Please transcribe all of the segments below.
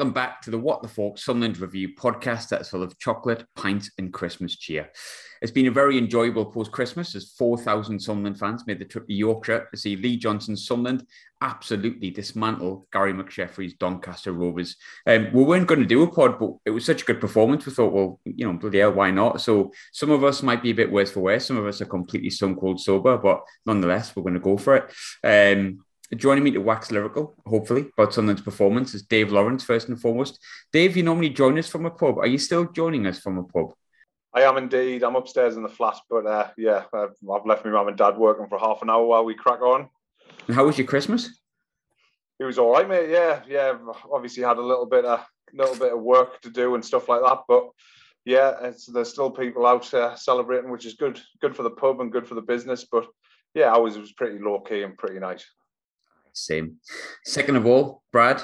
welcome back to the What the Fork Sunderland Review podcast that's full of chocolate, pints, and Christmas cheer. It's been a very enjoyable post Christmas as 4,000 Sunderland fans made the trip to Yorkshire to see Lee Johnson Sunderland absolutely dismantle Gary McSheffrey's Doncaster Rovers. Um, we weren't going to do a pod, but it was such a good performance. We thought, well, you know, bloody hell, why not? So some of us might be a bit worse for wear. Some of us are completely stone cold sober, but nonetheless, we're going to go for it. Um, Joining me to wax lyrical, hopefully, about Sunderland's performance is Dave Lawrence, first and foremost. Dave, you normally join us from a pub. Are you still joining us from a pub? I am indeed. I'm upstairs in the flat, but uh, yeah, I've, I've left my mum and dad working for half an hour while we crack on. And how was your Christmas? It was all right, mate. Yeah, yeah. Obviously, had a little bit of little bit of work to do and stuff like that, but yeah, there's still people out uh, celebrating, which is good. Good for the pub and good for the business. But yeah, I was it was pretty low key and pretty nice. Same. Second of all, Brad,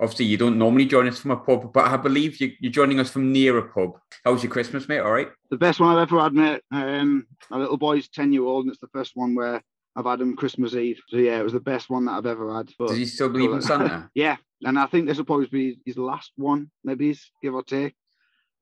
obviously you don't normally join us from a pub, but I believe you, are joining us from near a pub. How was your Christmas, mate? All right. The best one I've ever had, mate. Um, my little boy's 10 year old, and it's the first one where I've had him Christmas Eve. So yeah, it was the best one that I've ever had. But, Does he still believe in Santa? yeah. And I think this will probably be his last one, maybe, give or take.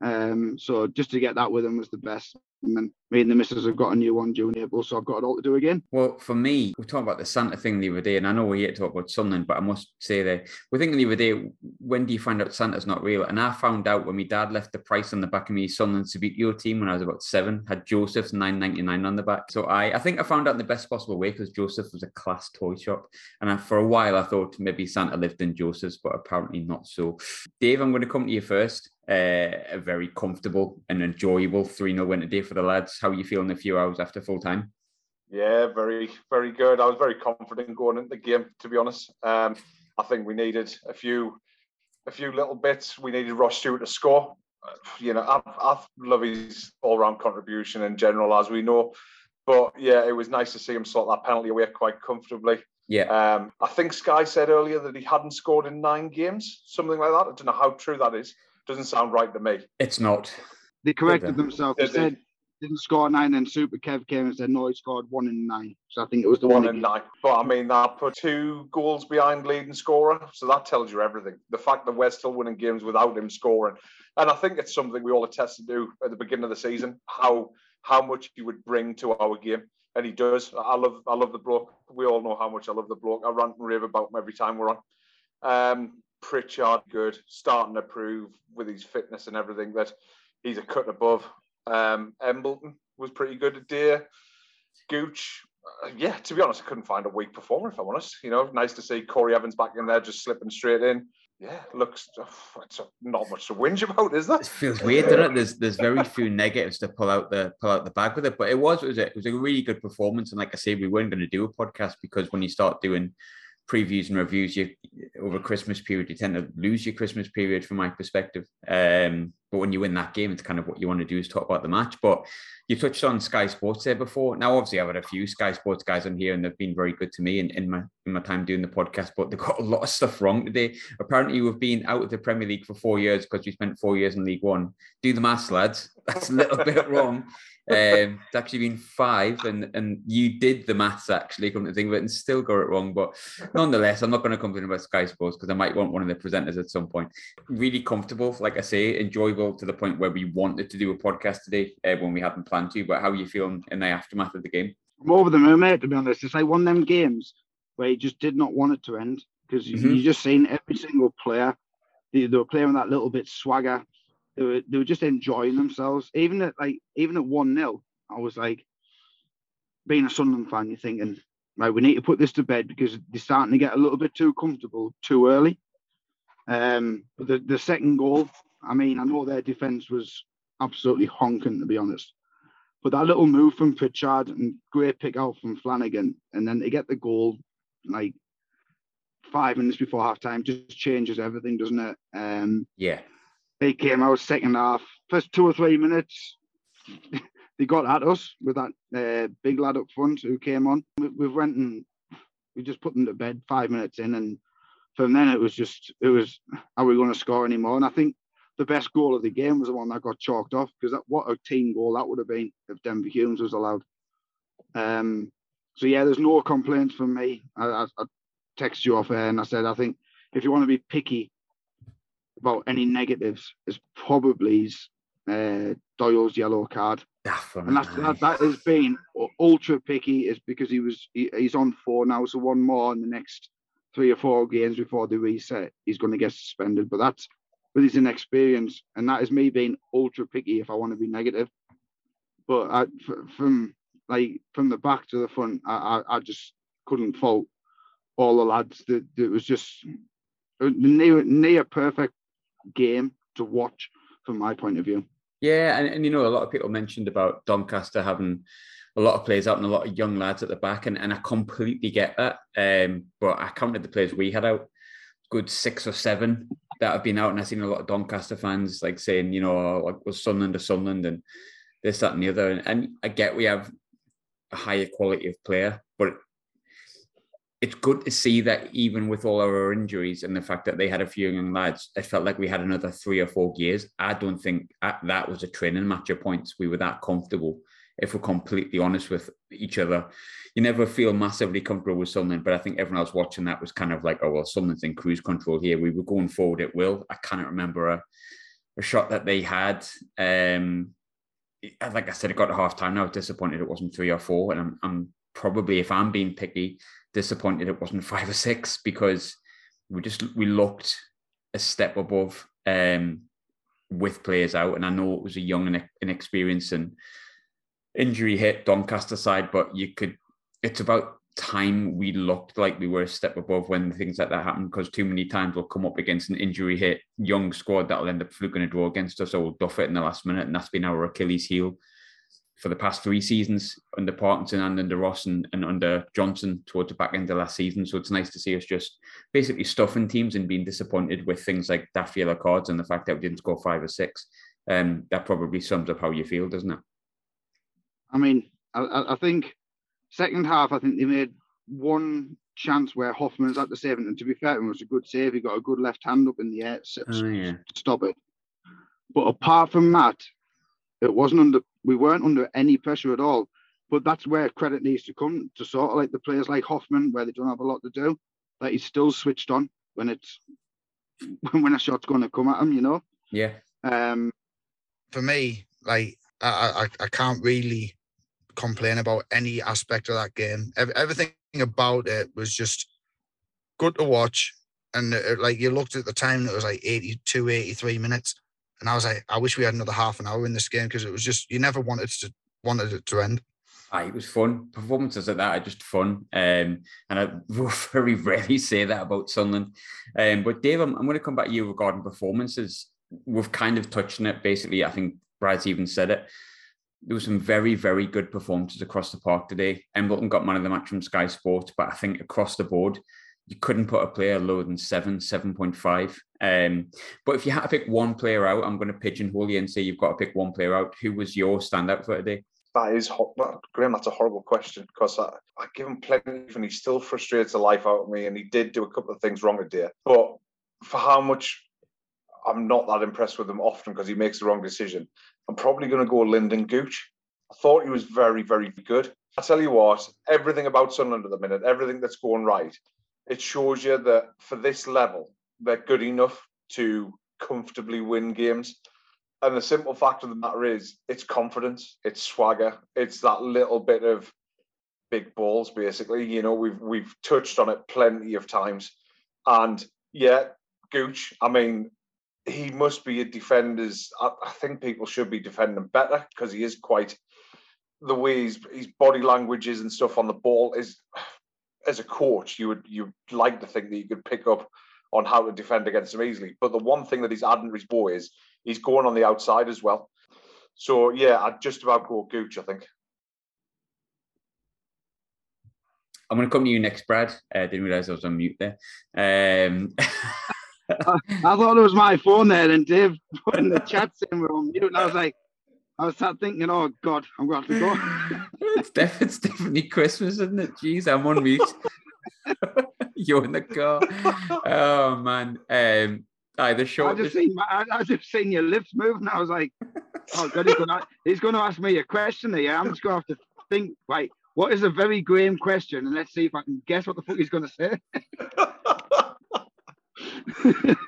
Um, so just to get that with him was the best. And then me and the missus have got a new one due April, so I've got it all to do again. Well, for me, we talked about the Santa thing the other day, and I know we're here to talk about something, but I must say that we're thinking the other day, when do you find out Santa's not real? And I found out when my dad left the price on the back of me Sunderland Subbuteo team when I was about seven, had Joseph's 9.99 on the back. So I, I think I found out in the best possible way because Joseph was a class toy shop. And I, for a while, I thought maybe Santa lived in Joseph's, but apparently not so. Dave, I'm going to come to you first. Uh, a very comfortable and enjoyable 3 0 win today for the lads. How are you feeling a few hours after full time? Yeah, very, very good. I was very confident going into the game, to be honest. Um, I think we needed a few, a few little bits. We needed Ross Stewart to score. You know, I, I love his all-round contribution in general, as we know. But yeah, it was nice to see him sort that penalty away quite comfortably. Yeah. Um, I think Sky said earlier that he hadn't scored in nine games, something like that. I don't know how true that is. Doesn't sound right to me. It's not. They corrected themselves. They said didn't score nine, and Super Kev came and said no, he scored one in nine. So I think it was the one, one in nine. But I mean, that put two goals behind leading scorer, so that tells you everything. The fact that we're still winning games without him scoring, and I think it's something we all attested to at the beginning of the season how how much he would bring to our game, and he does. I love I love the bloke. We all know how much I love the bloke. I rant and rave about him every time we're on. Um, Pritchard, good, starting to prove with his fitness and everything that he's a cut above. Um, Embleton was pretty good at Deer. Gooch, uh, yeah, to be honest, I couldn't find a weak performer, if I'm honest. You know, nice to see Corry Evans back in there, just slipping straight in. Yeah, looks it's not much to whinge about, is there? It feels weird, doesn't it? There's there's very few negatives to pull out the pull out the bag with it, but it was it was a, it was a really good performance. And like I say, we weren't going to do a podcast because when you start doing previews and reviews you over Christmas period, you tend to lose your Christmas period from my perspective. Um, but when you win that game, it's kind of what you want to do is talk about the match. But you touched on Sky Sports there before. Now, obviously, I've had a few Sky Sports guys on here, and they've been very good to me in, in my in my time doing the podcast. But they've got a lot of stuff wrong today. Apparently, we've been out of the Premier League for four years because we spent four years in League One. Do the maths, lads. That's a little bit wrong. Um, it's actually been five, and and you did the maths actually, come to think of it, and still got it wrong. But nonetheless, I'm not going to complain about Sky Sports because I might want one of the presenters at some point. Really comfortable, like I say, enjoyable to the point where we wanted to do a podcast today uh, when we hadn't planned to. But how are you feeling in the aftermath of the game? I'm over the moon, mate. To be honest, it's like one of them games where you just did not want it to end because mm-hmm. you just seen every single player. They, they were playing that little bit swagger they were they were just enjoying themselves. Even at like even at one 0 I was like, being a Sunderland fan, you're thinking, right, we need to put this to bed because they're starting to get a little bit too comfortable too early. Um, but the the second goal, I mean, I know their defence was absolutely honking to be honest. But that little move from Pritchard and great pick out from Flanagan, and then they get the goal like five minutes before half time just changes everything, doesn't it? Um, yeah. They came out second half, first two or three minutes. they got at us with that uh, big lad up front who came on. We, we went and we just put them to bed five minutes in, and from then it was just it was are we going to score anymore? And I think the best goal of the game was the one that got chalked off because what a team goal that would have been if Denver Humes was allowed. Um, so yeah, there's no complaints from me. I, I, I text you off air and I said I think if you want to be picky about any negatives is probably uh, Doyle's yellow card. Definitely. And that's, that, that has been ultra picky is because he was he, he's on four now, so one more in the next three or four games before the reset, he's going to get suspended. But that's with his inexperience, and that is me being ultra picky if I want to be negative. But I, from like from the back to the front, I, I, I just couldn't fault all the lads. That it was just near near perfect game to watch from my point of view. Yeah, and, and you know, a lot of people mentioned about Doncaster having a lot of players out and a lot of young lads at the back, and, and I completely get that. Um, but I counted the players we had out, good six or seven that have been out, and I've seen a lot of Doncaster fans like saying, you know, like was Sunderland to Sunderland and this, that, and the other. And, and I get we have a higher quality of player, but it's good to see that even with all our injuries and the fact that they had a few young lads, it felt like we had another three or four gears. I don't think that was a training match of points. We were that comfortable if we're completely honest with each other. You never feel massively comfortable with something, but I think everyone else watching that was kind of like, oh, well, something's in cruise control here. We were going forward at will. I cannot remember a, a shot that they had. Um, like I said, it got to half time. I was disappointed it wasn't three or four. And I'm, I'm probably, if I'm being picky, disappointed it wasn't five or six because we just, we looked a step above um, with players out. And I know it was a young and inexperienced and injury hit Doncaster side, but you could. It's about time we looked like we were a step above when things like that happen because too many times we'll come up against an injury hit young squad that'll end up fluking a draw against us or we'll duff it in the last minute, and that's been our Achilles heel for the past three seasons under Parkinson and under Ross and, and under Johnson towards the back end of last season. So it's nice to see us just basically stuffing teams and being disappointed with things like daft yellow cards and the fact that we didn't score five or six. Um, that probably sums up how you feel, doesn't it? I mean, I, I think second half, I think they made one chance where Hoffmann's at the save, and to be fair, it was a good save. He got a good left hand up in the air to oh, yeah. stop it. But apart from that, it wasn't under. We weren't under any pressure at all. But that's where credit needs to come to sort of like the players like Hoffmann, where they don't have a lot to do. That he's still switched on when it's when a shot's going to come at him. You know. Yeah. Um. For me, like I, I, I can't really complain about any aspect of that game. Everything about it was just good to watch. And it, uh, like you looked at the time, it was like 82, 83 minutes. And I was like, I wish we had another half an hour in this game because it was just, you never wanted to wanted it to end. Aye, it was fun. Performances like that are just fun. Um, and I very rarely say that about Sunderland. Um, but Dave, I'm, I'm going to come back to you regarding performances. We've kind of touched on it. Basically, I think Brad's even said it there were some very, very good performances across the park today. Embleton got man of the match from Sky Sports, but I think across the board, you couldn't put a player lower than seven, 7.5. Um, but if you had to pick one player out, I'm going to pigeonhole you and say you've got to pick one player out. Who was your standout for today? That is hot. Graham, that's a horrible question because I, I give him plenty and he still frustrates the life out of me. And he did do a couple of things wrong today. But for how much I'm not that impressed with him often because he makes the wrong decision. I'm probably going to go Lynden Gooch. I thought he was very, very good. I tell you what, everything about Sunderland at the minute, everything that's going right, it shows you that for this level, they're good enough to comfortably win games. And the simple fact of the matter is, it's confidence, it's swagger, it's that little bit of big balls, basically. You know, we've we've touched on it plenty of times. And yeah, Gooch, I mean, he must be a defender's. I, I think people should be defending better because he is quite the way his, his body language is and stuff on the ball is. As a coach, you would you like to think that you could pick up on how to defend against him easily. But the one thing that he's adding to his bow is he's going on the outside as well. So yeah, I'd just about go Gooch, I think. I'm going to come to you next, Brad. I uh, didn't realize I was on mute there. Um, I, I, thought it was my phone there, and Dave put in the chat saying we're on mute, and I was like, I was sat thinking, oh God, I'm going to have to go. it's, def- it's definitely Christmas, isn't it? Jeez, I'm on mute. You're in the car. Oh man. Um, aye, the short. I just seen I, I just seen your lips move, and I was like, oh God, he's gonna he's gonna ask me a question here. I'm just gonna have to think. Right, what is a very Graham question, and let's see if I can guess what the fuck he's gonna say.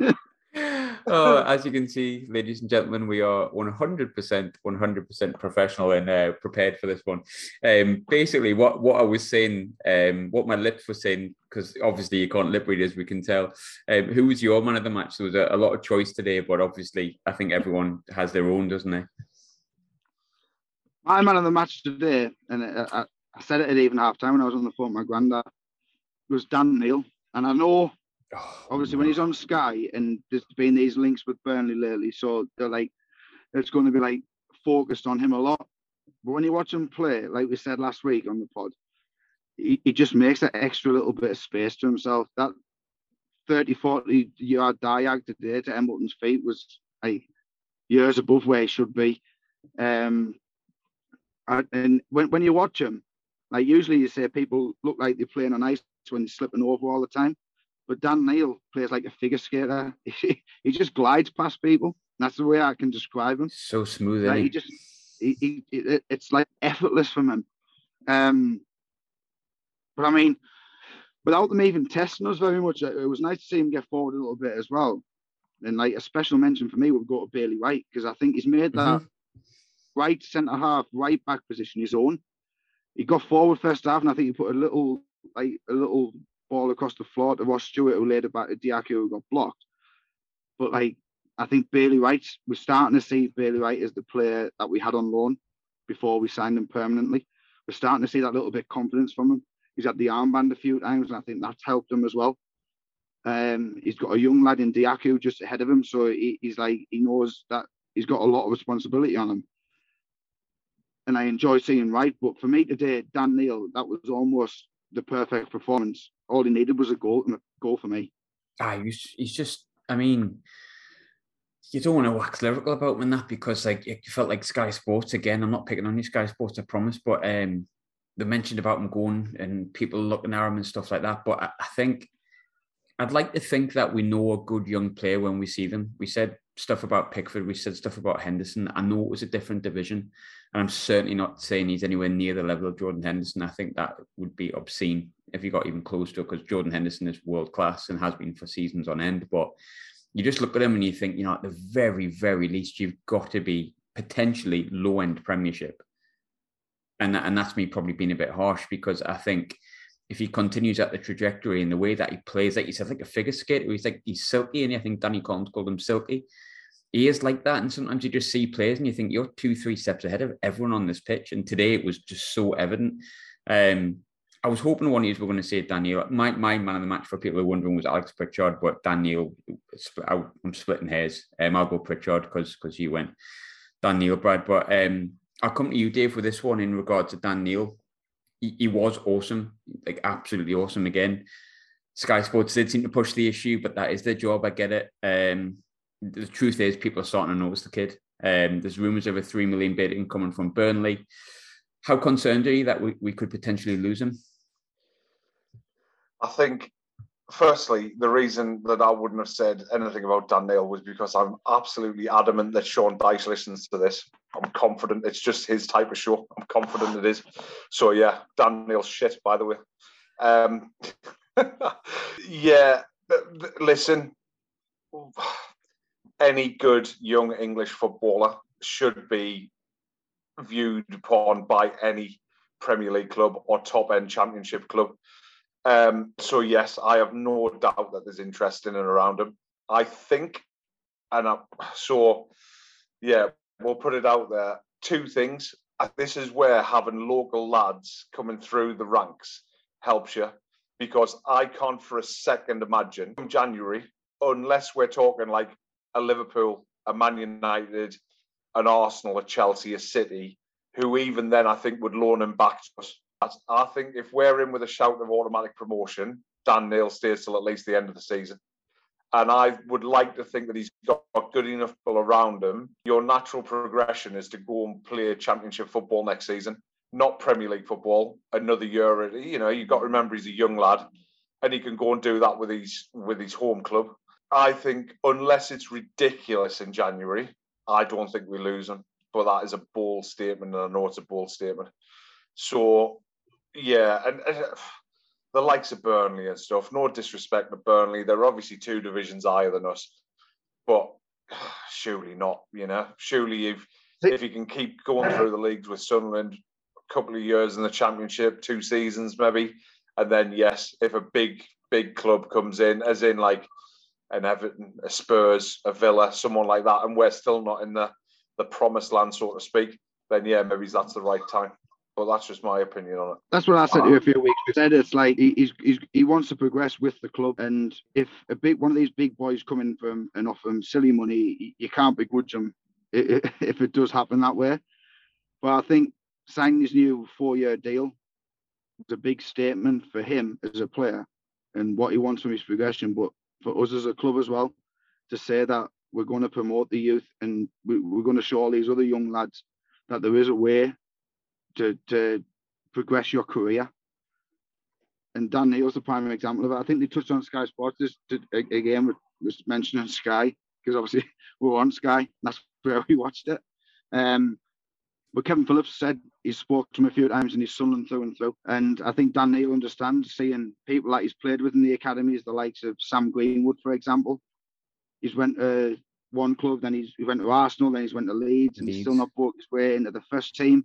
oh, as you can see, ladies and gentlemen, we are 100%, 100% professional and uh, prepared for this one. Um, basically, what, what I was saying, um, what my lips were saying, because obviously you can't lip read as we can tell. Um, who was your man of the match? There was a, a, lot of choice today, but obviously I think everyone has their own, doesn't they? My man of the match today, and I, I said it at even half time when I was on the phone with my granddad, was Dan Neil. And I know Oh, Obviously, when he's on Sky and there's been these links with Burnley lately, so they're like, it's going to be like focused on him a lot. But when you watch him play, like we said last week on the pod, he, he just makes that extra little bit of space to himself. That 30, 40 yard diag today to Embleton's feet was like years above where he should be. Um, and when, when you watch him, like usually you say people look like they're playing on ice when they're slipping over all the time. But Dan Neil plays like a figure skater. he just glides past people. That's the way I can describe him. So smooth. Like he just, he, he, it, it's like effortless from him. Um, but I mean, without them even testing us very much, it was nice to see him get forward a little bit as well. And like a special mention for me would go to Bailey Wright because I think he's made that mm-hmm. right centre half, right back position his own. He got forward first half, and I think he put a little like a little ball across the floor to Ross Stewart, who it back to Dajaku, who got blocked. But like, I think Bailey Wright, we're starting to see Bailey Wright as the player that we had on loan before we signed him permanently. We're starting to see that little bit of confidence from him. He's had the armband a few times, and I think that's helped him as well. Um, he's got a young lad in Dajaku just ahead of him, so he, he's like he knows that he's got a lot of responsibility on him. And I enjoy seeing Wright, but for me today, Dan Neil, that was almost the perfect performance. All he needed was a goal and a goal for me. Ah, he's, he's just, I mean, you don't want to wax lyrical about him that because like you felt like Sky Sports again. I'm not picking on you, Sky Sports, I promise, but um, they mentioned about him going and people looking at him and stuff like that. But I, I think I'd like to think that we know a good young player when we see them. We said stuff about Pickford, we said stuff about Henderson. I know it was a different division, and I'm certainly not saying he's anywhere near the level of Jordan Henderson. I think that would be obscene if he got even close to it, because Jordan Henderson is world class and has been for seasons on end. But you just look at him and you think, you know, at the very, very least, you've got to be potentially low end Premiership. And, and that's me probably being a bit harsh because I think if he continues at the trajectory and the way that he plays, like he said, like a figure skater, he's like he's silky, and I think Danny Collins called him silky. He is like that, and sometimes you just see players and you think you're two, three steps ahead of everyone on this pitch. And today it was just so evident. Um, I was hoping one of you were going to say Daniel. My, my man of the match for people who are wondering was Alex Pritchard, but Daniel, I'm splitting hairs. Um, I'll go Pritchard because because you went Daniel Brad. But um, I'll come to you, Dave, with this one in regard to Dan Neil he, he was awesome, like absolutely awesome again. Sky Sports did seem to push the issue, but that is their job. I get it. Um, the truth is, people are starting to notice the kid. Um, there's rumours of a three million bid coming from Burnley. How concerned are you that we, we could potentially lose him? I think firstly, the reason that I wouldn't have said anything about Dan Neil was because I'm absolutely adamant that Sean Dyche listens to this. I'm confident it's just his type of show. I'm confident it is. So yeah, Dan Neil's shit, by the way. Um, yeah, listen, any good young English footballer should be viewed upon by any Premier League club or top end Championship club. Um, so yes, I have no doubt that there's interest in and around him. I think, and I, so yeah, we'll put it out there. Two things. This is where having local lads coming through the ranks helps you, because I can't for a second imagine from January, unless we're talking like a Liverpool, a Man United, an Arsenal, a Chelsea, a City, who even then I think would loan him back to us I think if we're in with a shout of automatic promotion, Dan Neil stays till at least the end of the season. And I would like to think that he's got good enough people around him. Your natural progression is to go and play championship football next season, not Premier League football. Another year, you know, you've got to remember he's a young lad, and he can go and do that with his with his home club. I think unless it's ridiculous in January, I don't think we lose him. But that is a bold statement, and I know it's a bold statement. So yeah, and, and uh, the likes of Burnley and stuff. No disrespect to Burnley, they're obviously two divisions higher than us. but surely not. You know, surely if if you can keep going through the leagues with Sunderland, a couple of years in the Championship, two seasons maybe, and then yes, if a big big club comes in, as in like an Everton, a Spurs, a Villa, someone like that, and we're still not in the the promised land, so to speak, then yeah, maybe that's the right time. But that's just my opinion on it. That's what I said to you a few weeks. ago. said it's like he's, he's he wants to progress with the club, and if a big one of these big boys come in from and offer him silly money, you can't begrudge him if it does happen that way. But I think signing his new four-year deal is a big statement for him as a player and what he wants from his progression, but for us as a club as well, to say that we're going to promote the youth and we, are going to show all these other young lads that there is a way to to progress your career. And Dan Neil's the prime example of it. I think they touched on Sky Sports this again was mentioning Sky because obviously we're on Sky. That's where we watched it. Um, but Kevin Phillips said he's spoke to him a few times and he's Sunderland through and through. And I think Dan Neil understands seeing people like he's played with in the academies, the likes of Sam Greenwood, for example. He's went to one club, then he's, he went to Arsenal, then he's went to Leeds, and Leeds. he's still not broke his way into the first team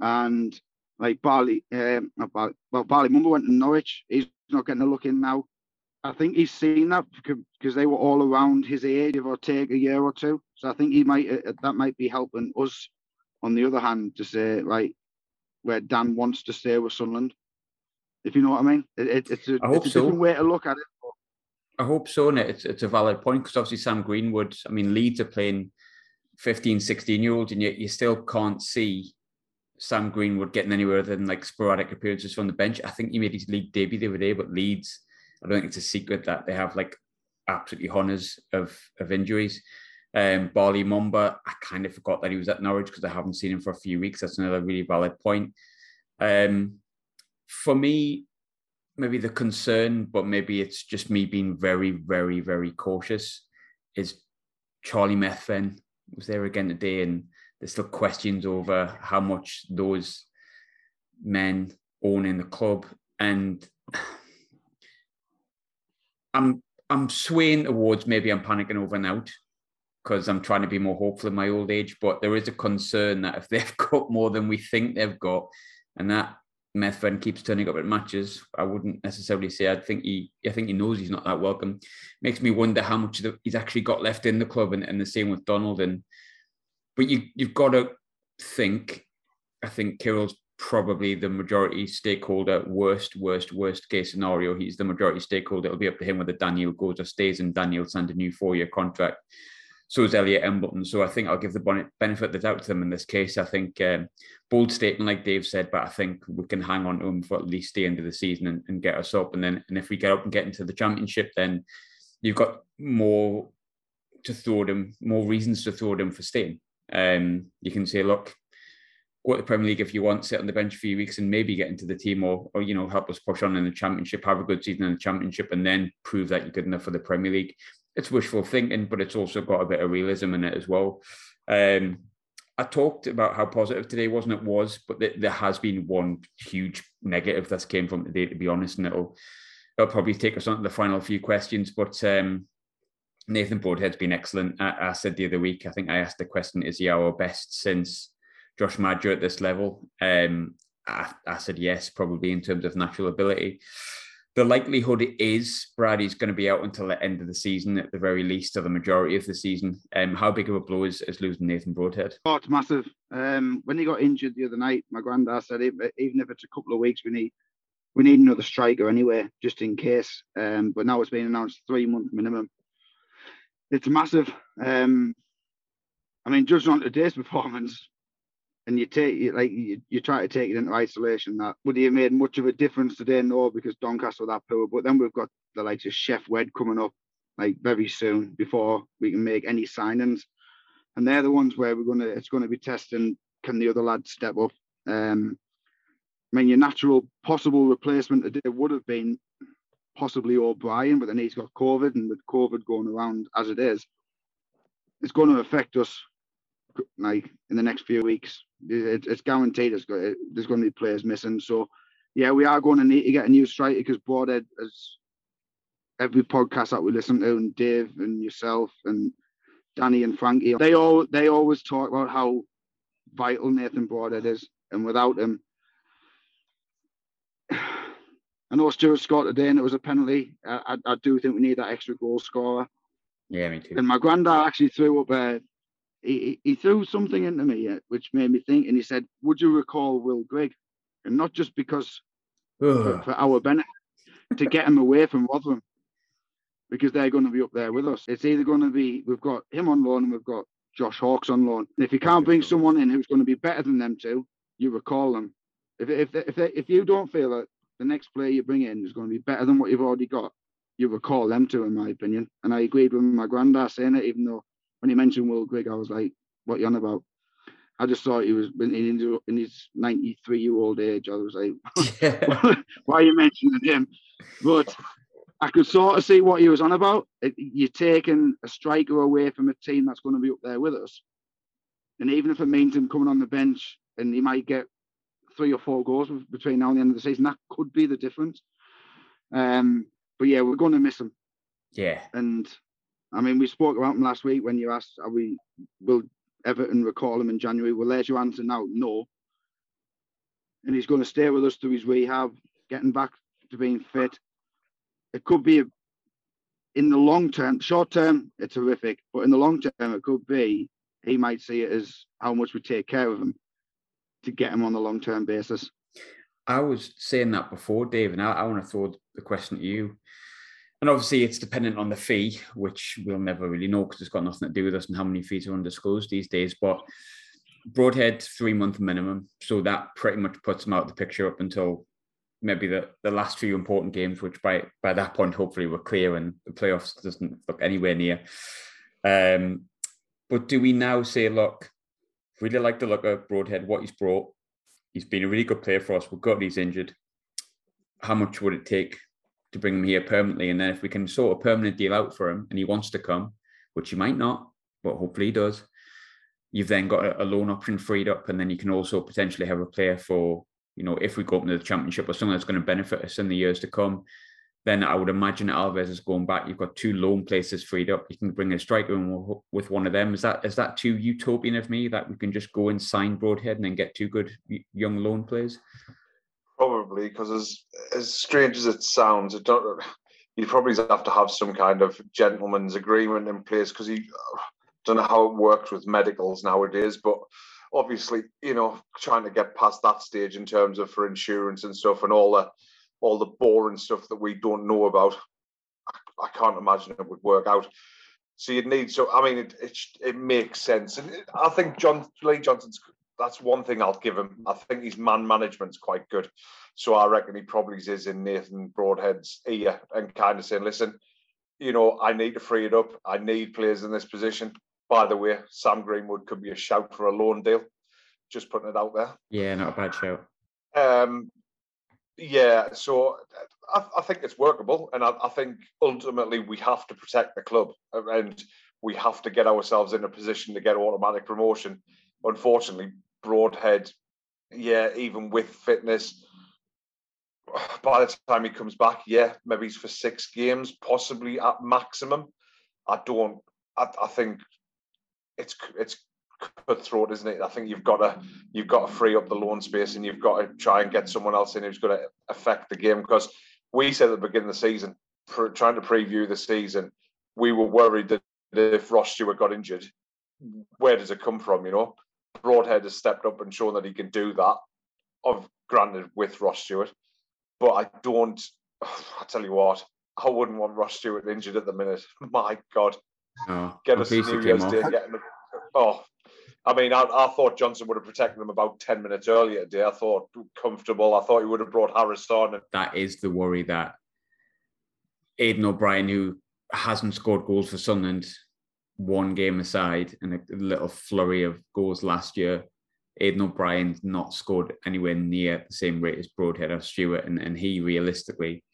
and like Barley, um, Barley, well, Bali Mumba went to Norwich. He's not getting a look in now. I think he's seen that because they were all around his age, give or take a year or two. So I think he might uh, that might be helping us. On the other hand, to say right where Dan wants to stay with Sunderland, if you know what I mean, it, it's a, it's a so. different way to look at it. I hope so, and it's it's a valid point because obviously Sam Greenwood. I mean, Leeds are playing 15, 16 year olds, and yet you still can't see Sam Greenwood getting anywhere than like sporadic appearances from the bench. I think he made his league debut the other day, but Leeds, I don't think it's a secret that they have like absolutely hundreds of, of injuries. Um, Bali Mumba, I kind of forgot that he was at Norwich because I haven't seen him for a few weeks. That's another really valid point. Um, for me, maybe the concern, but maybe it's just me being very, very, very cautious, is Charlie Methven was there again today and there's still questions over how much those men own in the club, and I'm I'm swaying towards maybe I'm panicking over and out because I'm trying to be more hopeful in my old age. But there is a concern that if they've got more than we think they've got, and that Methven keeps turning up at matches, I wouldn't necessarily say I think he I think he knows he's not that welcome. Makes me wonder how much he's actually got left in the club, and, and the same with Donald and but you you've got to think. I think Kirill's probably the majority stakeholder. Worst, worst, worst case scenario, he's the majority stakeholder. It'll be up to him whether Daniel goes or stays, and Daniel signed a new four-year contract. So is Elliot Embleton. So I think I'll give the benefit of the doubt to them in this case. I think um, bold statement, like Dave said, but I think we can hang on to him for at least the end of the season and, and get us up. And then, and if we get up and get into the championship, then you've got more to throw them, more reasons to throw them for staying. Um, you can say, look, go to the Premier League if you want, sit on the bench a few weeks and maybe get into the team or, or you know, help us push on in the championship, have a good season in the championship, and then prove that you're good enough for the Premier League. It's wishful thinking, but it's also got a bit of realism in it as well. Um, I talked about how positive today wasn't it was, but th- there has been one huge negative that's came from today, to be honest, and it'll it'll probably take us on to the final few questions. But um, Nathan Broadhead's been excellent. I, I, said the other week, I think I asked the question, is he our best since Josh Maja at this level? Um, I, I, said yes, probably in terms of natural ability. The likelihood is Brady's going to be out until the end of the season, at the very least, or the majority of the season. Um, how big of a blow is, is losing Nathan Broadhead? Oh, it's massive. Um, when he got injured the other night, my granddad said, even if it's a couple of weeks, we need we need another striker anyway, just in case. Um, but now it's been announced three month minimum it's massive. Um, I mean, judging on today's performance, and you take like you, you try to take it into isolation. That would he have made much of a difference today? No, because Doncaster that poor. But then we've got the likes of Sheff Wed coming up like very soon before we can make any signings, and they're the ones where we're gonna it's going to be testing. Can the other lads step up? Um, I mean, your natural possible replacement today would have been possibly O'Brien, but then he's got COVID, and with COVID going around as it is, it's going to affect us like in the next few weeks. It, it's guaranteed there's going to be players missing. So, yeah, we are going to need to get a new striker because Broadhead has every podcast that we listen to, and Dave and yourself and Danny and Frankie, they all they always talk about how vital Nathan Broadhead is, and without him, I know Stewart scored today, and it was a penalty. I, I, I do think we need that extra goal scorer. Yeah, me too. And my granddad actually threw up a. He, he threw something into me, uh, which made me think, and he said, "Would you recall Will Grigg?" And not just because for, for our benefit, to get him away from Rotherham, because they're going to be up there with us. It's either going to be we've got him on loan and we've got Josh Hawkes on loan. And if you can't bring someone in who's going to be better than them two, you recall them. If if if if you don't feel that the next player you bring in is going to be better than what you've already got, you recall them two, in my opinion. And I agreed with my granddad saying it, even though when he mentioned Will Grigg, I was like, "What you on about?" I just thought he was in, in his 93 year old age. I was like, "Why are you mentioning him?" But I could sort of see what he was on about. You're taking a striker away from a team that's going to be up there with us, and even if it means him coming on the bench and he might get three or four goals between now and the end of the season. That could be the difference. Um, but yeah, we're going to miss him. Yeah. And I mean, we spoke about him last week when you asked, "Are we will Everton recall him in January?" Well, there's your answer now. No. And he's going to stay with us through his rehab, getting back to being fit. It could be a, in the long term, short term, it's horrific, but in the long term, it could be he might see it as how much we take care of him to get him on a long term basis. I was saying that before, Dave, and I, I want to throw the question to you. And obviously, it's dependent on the fee, which we'll never really know because it's got nothing to do with us and how many fees are undisclosed these days. But Broadhead, three month minimum. So that pretty much puts him out of the picture up until maybe the, the last few important games, which by by that point, hopefully, we're clear and the playoffs doesn't look anywhere near. Um, but do we now say, look, really like the look of Broadhead, what he's brought. He's been a really good player for us. We've got he's injured. How much would it take to bring him here permanently? And then if we can sort a permanent deal out for him and he wants to come, which he might not, but hopefully he does, you've then got a, loan option freed up. And then you can also potentially have a player for, you know, if we go up into the championship or something that's going to benefit us in the years to come, then I would imagine Alves is going back. You've got two loan places freed up. You can bring a striker in with one of them. Is that is that too utopian of me that we can just go and sign Broadhead and then get two good young loan players? Probably because as as strange as it sounds, it don't. You probably have to have some kind of gentleman's agreement in place because you don't know how it works with medicals nowadays, but obviously, you know, trying to get past that stage in terms of for insurance and stuff and all the all the boring stuff that we don't know about. I, I can't imagine it would work out. So you'd need so. I mean, it it, it makes sense, and it, I think John Lee Johnson's. That's one thing I'll give him. I think his man management's quite good. So I reckon he probably is in Nathan Broadhead's ear and kind of saying, "Listen, you know, I need to free it up. I need players in this position." By the way, Sam Greenwood could be a shout for a loan deal. Just putting it out there. Yeah, not a bad shout. Um, yeah, so I, I, think it's workable, and I, I, think ultimately we have to protect the club, uh, and we have to get ourselves in a position to get automatic promotion. Unfortunately, Broadhead, yeah, even with fitness, by the time he comes back, yeah, maybe he's for six games, possibly at maximum. I don't. I, I think it's it's cutthroat, isn't it? I think you've got to you've got to free up the loan space and you've got to try and get someone else in who's going to affect the game. Because we said at the beginning of the season, trying to preview the season, we were worried that if Ross Stewart got injured, where does it come from? You know, Broadhead has stepped up and shown that he can do that. Of granted with Ross Stewart, but I don't. I tell you what, I wouldn't want Ross Stewart injured at the minute. My God, no, get us New Year's Day. Getting, oh, I mean, I, I, thought Johnson would have protected him about 10 minutes earlier today. I thought comfortable. I thought he would have brought Harris on. That is the worry that Aiden O'Brien, who hasn't scored goals for Sunderland, one game aside, and a little flurry of goals last year, Aiden O'Brien's not scored anywhere near the same rate as Broadhead or Stewart. And, and he realistically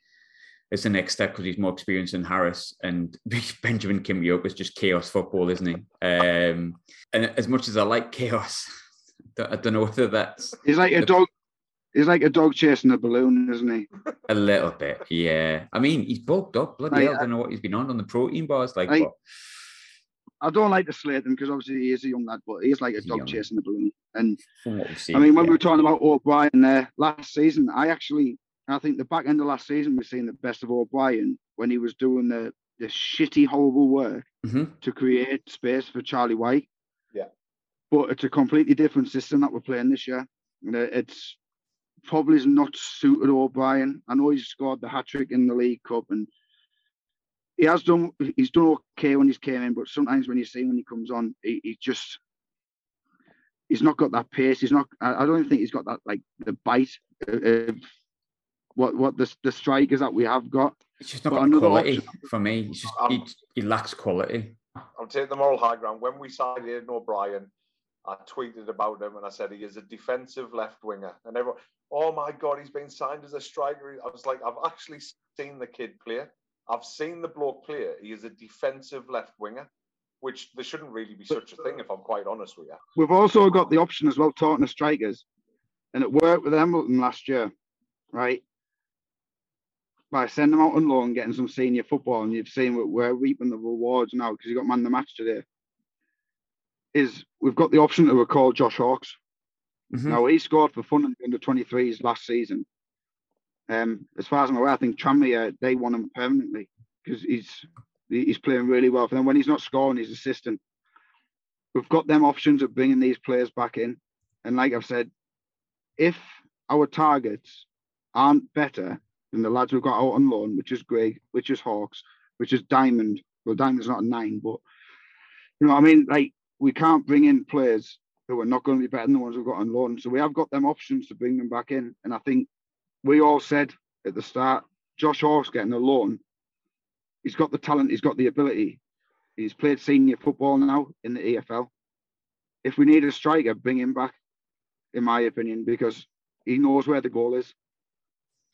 is the next step because he's more experienced than Harris and Benjamin Kimmorley is just chaos football, isn't he? Um, and as much as I like chaos, I don't know whether that's he's like a dog. He's like a dog chasing a balloon, isn't he? A little bit, yeah. I mean, he's bulked up. Bloody Like, hell, I don't know what he's been on on the protein bars. Like, Like, I don't like to slate him because obviously he is a young lad, but he's like a He's dog young. chasing a balloon. And from what we've seen, I mean, when yeah. we were talking about O'Brien there last season, I actually, I think the back end of last season, we've seen the best of O'Brien when he was doing the, the shitty, horrible work Mhm. to create space for Charlie Wyke. Yeah. But it's a completely different system that we're playing this year. And it's probably is not suited O'Brien. I know he's scored the hat trick in the League Cup and he has done he's done okay when he's came in, but sometimes when you see when he comes on, he, he just he's not got that pace. He's not I, I don't even think he's got that like the bite of of what what the the strikers that we have got. It's just not got another quality option- for me. He's just he, he lacks quality. I'll take the moral high ground. When we signed Aiden O'Brien, I tweeted about him and I said he is a defensive left winger. And everyone, oh my God, he's been signed as a striker. I was like, I've actually seen the kid play. I've seen the bloke play. He is a defensive left winger, which there shouldn't really be such a thing, if I'm quite honest with you. We've also got the option as well, talking to strikers, and it worked with Hamilton last year, right? By sending them out on loan, getting some senior football, and you've seen we're, we're reaping the rewards now because you got man the match today. Is we've got the option to recall Josh Hawkes. Mhm. Now he scored for fun in the under 23s last season. Um, as far as I'm aware, I think Tranmere they won him permanently because he's he's playing really well for them. When he's not scoring, he's assistant. We've got them options of bringing these players back in, and like I've said, if our targets aren't better than the lads we've got out on loan, which is Grigg, which is Hawkes, which is Diamond. Well, Diamond's not a nine, but you know, I mean, like we can't bring in players who are not going to be better than the ones we've got on loan. So we have got them options to bring them back in. And I think we all said at the start, Josh Hawkes getting a loan. He's got the talent, he's got the ability. He's played senior football now in the EFL. If we need a striker, bring him back, in my opinion, because he knows where the goal is.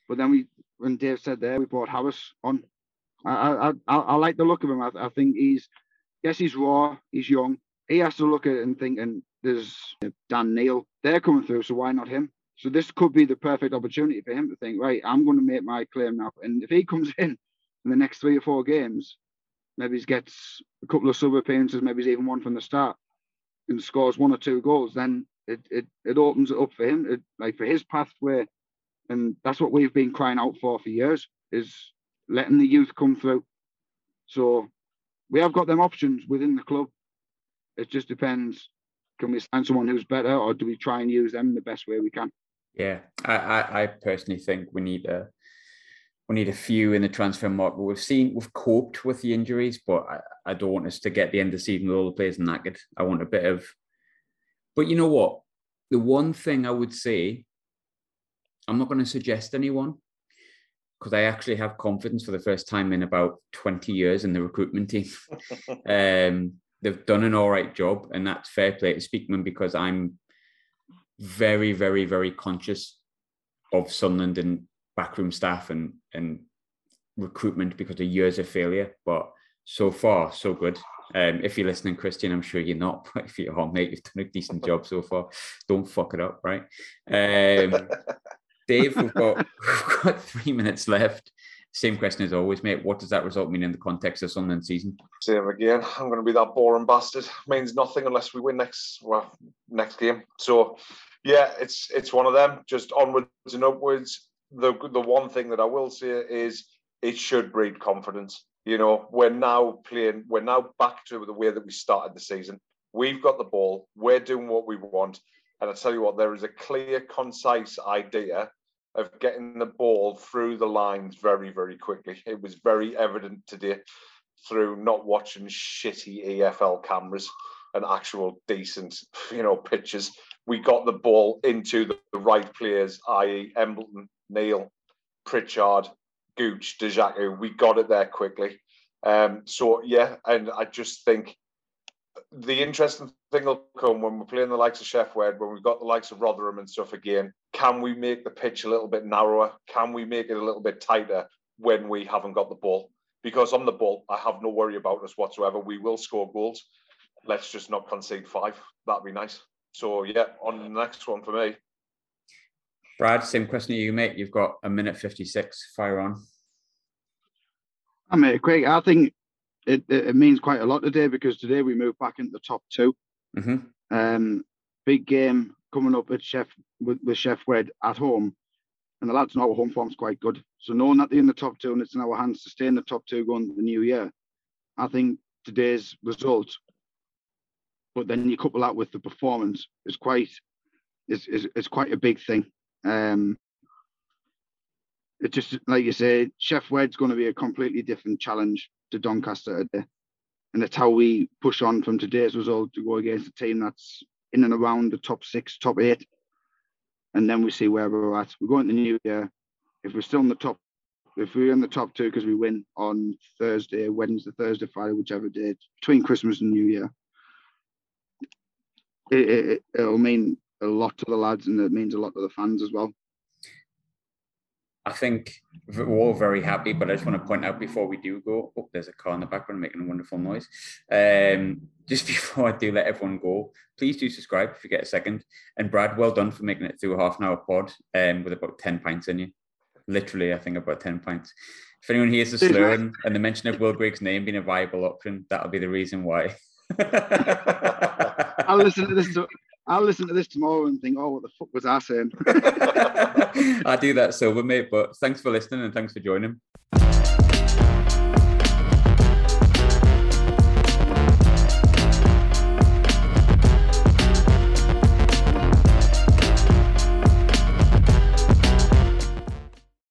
But then we, when Dave said there, we brought Harris on. I I, I, I like the look of him. I, I think he's, yes, he's raw, he's young. He has to look at it and think, and there's Dan Neil, they're coming through, so why not him? So this could be the perfect opportunity for him to think, right, I'm going to make my claim now. And if he comes in in the next three or four games, maybe he gets a couple of sub appearances, maybe he's even one from the start, and scores one or two goals, then it it, it opens it up for him, it, like for his pathway. And that's what we've been crying out for for years, is letting the youth come through. So we have got them options within the club. It just depends. Can we sign someone who's better, or do we try and use them the best way we can? Yeah, I, I, I personally think we need a we need a few in the transfer market. We've seen we've coped with the injuries, but I, I don't want us to get the end of the season with all the players knackered. I want a bit of, but you know what? The one thing I would say, I'm not going to suggest anyone because I actually have confidence for the first time in about 20 years in the recruitment team. um, they've done an all right job, and that's fair play to Speakman because I'm very, very, very conscious of Sunderland and backroom staff and and recruitment because of years of failure. But so far, so good. Um, if you're listening, Christian, I'm sure you're not. But if you're on, mate, you've done a decent job so far. Don't fuck it up, right? Um, Dave, we've got we've got three minutes left. Same question as always, mate. What does that result mean in the context of Sunderland season? Same again. I'm going to be that boring bastard. Means nothing unless we win next well next game. So yeah, it's it's one of them. Just onwards and upwards. The the one thing that I will say is it should breed confidence. You know, we're now playing. We're now back to the way that we started the season. We've got the ball. We're doing what we want. And I tell you what, there is a clear, concise idea of getting the ball through the lines very, very quickly. It was very evident today through not watching shitty EFL cameras and actual decent, you know, pitches. We got the ball into the, right players, i.e., Embleton, Neil, Pritchard, Gooch, Dajaku. We got it there quickly. Um, so yeah, and I just think the interesting thing will come when we're playing the likes of Sheff Sheffield, when we've got the likes of Rotherham and stuff again. Can we make the pitch a little bit narrower? Can we make it a little bit tighter when we haven't got the ball? Because on the ball, I have no worry about us whatsoever. We will score goals. Let's just not concede five. That'd be nice. So yeah, on the next one for me. Brad, same question to you, mate. You've got a minute 56. Fire on. I mean, Craig, I think it, it, means quite a lot today because today we move back into the top 2 mm-hmm. Um, big game coming up at Sheff Wed, with Sheff-Wed at home, and the lads know our home form's quite good. So knowing that they're in the top two and it's in our hands to stay in the top two going into the new year, I think today's result, but then you couple that with the performance, is quite is is, is quite a big thing. Um, it just like you say, Sheff Wed's going to be a completely different challenge to Doncaster today. And that's how we push on from today's result to go against a team that's in and around the top six, top eight. And then we see where we're at. We're going to the new year. If we're still in the top, if we're in the top two because we win on Thursday, Wednesday, Thursday, Friday, whichever day, between Christmas and New Year, it, it, it'll mean a lot to the lads and it means a lot to the fans as well. I think we're all very happy, but I just want to point out before we do go, oh, there's a car in the background making a wonderful noise. Um, just before I do let everyone go, please do subscribe if you get a second. And Brad, well done for making it through a half an hour pod um, with about 10 pints in you. Literally, I think about 10 pints. If anyone hears the slurring and the mention of Will Grigg's name being a viable option, that'll be the reason why. I'll listen to this. To, I'll listen to this tomorrow and think, oh, what the fuck was I saying? I do that sober, mate. But thanks for listening and thanks for joining.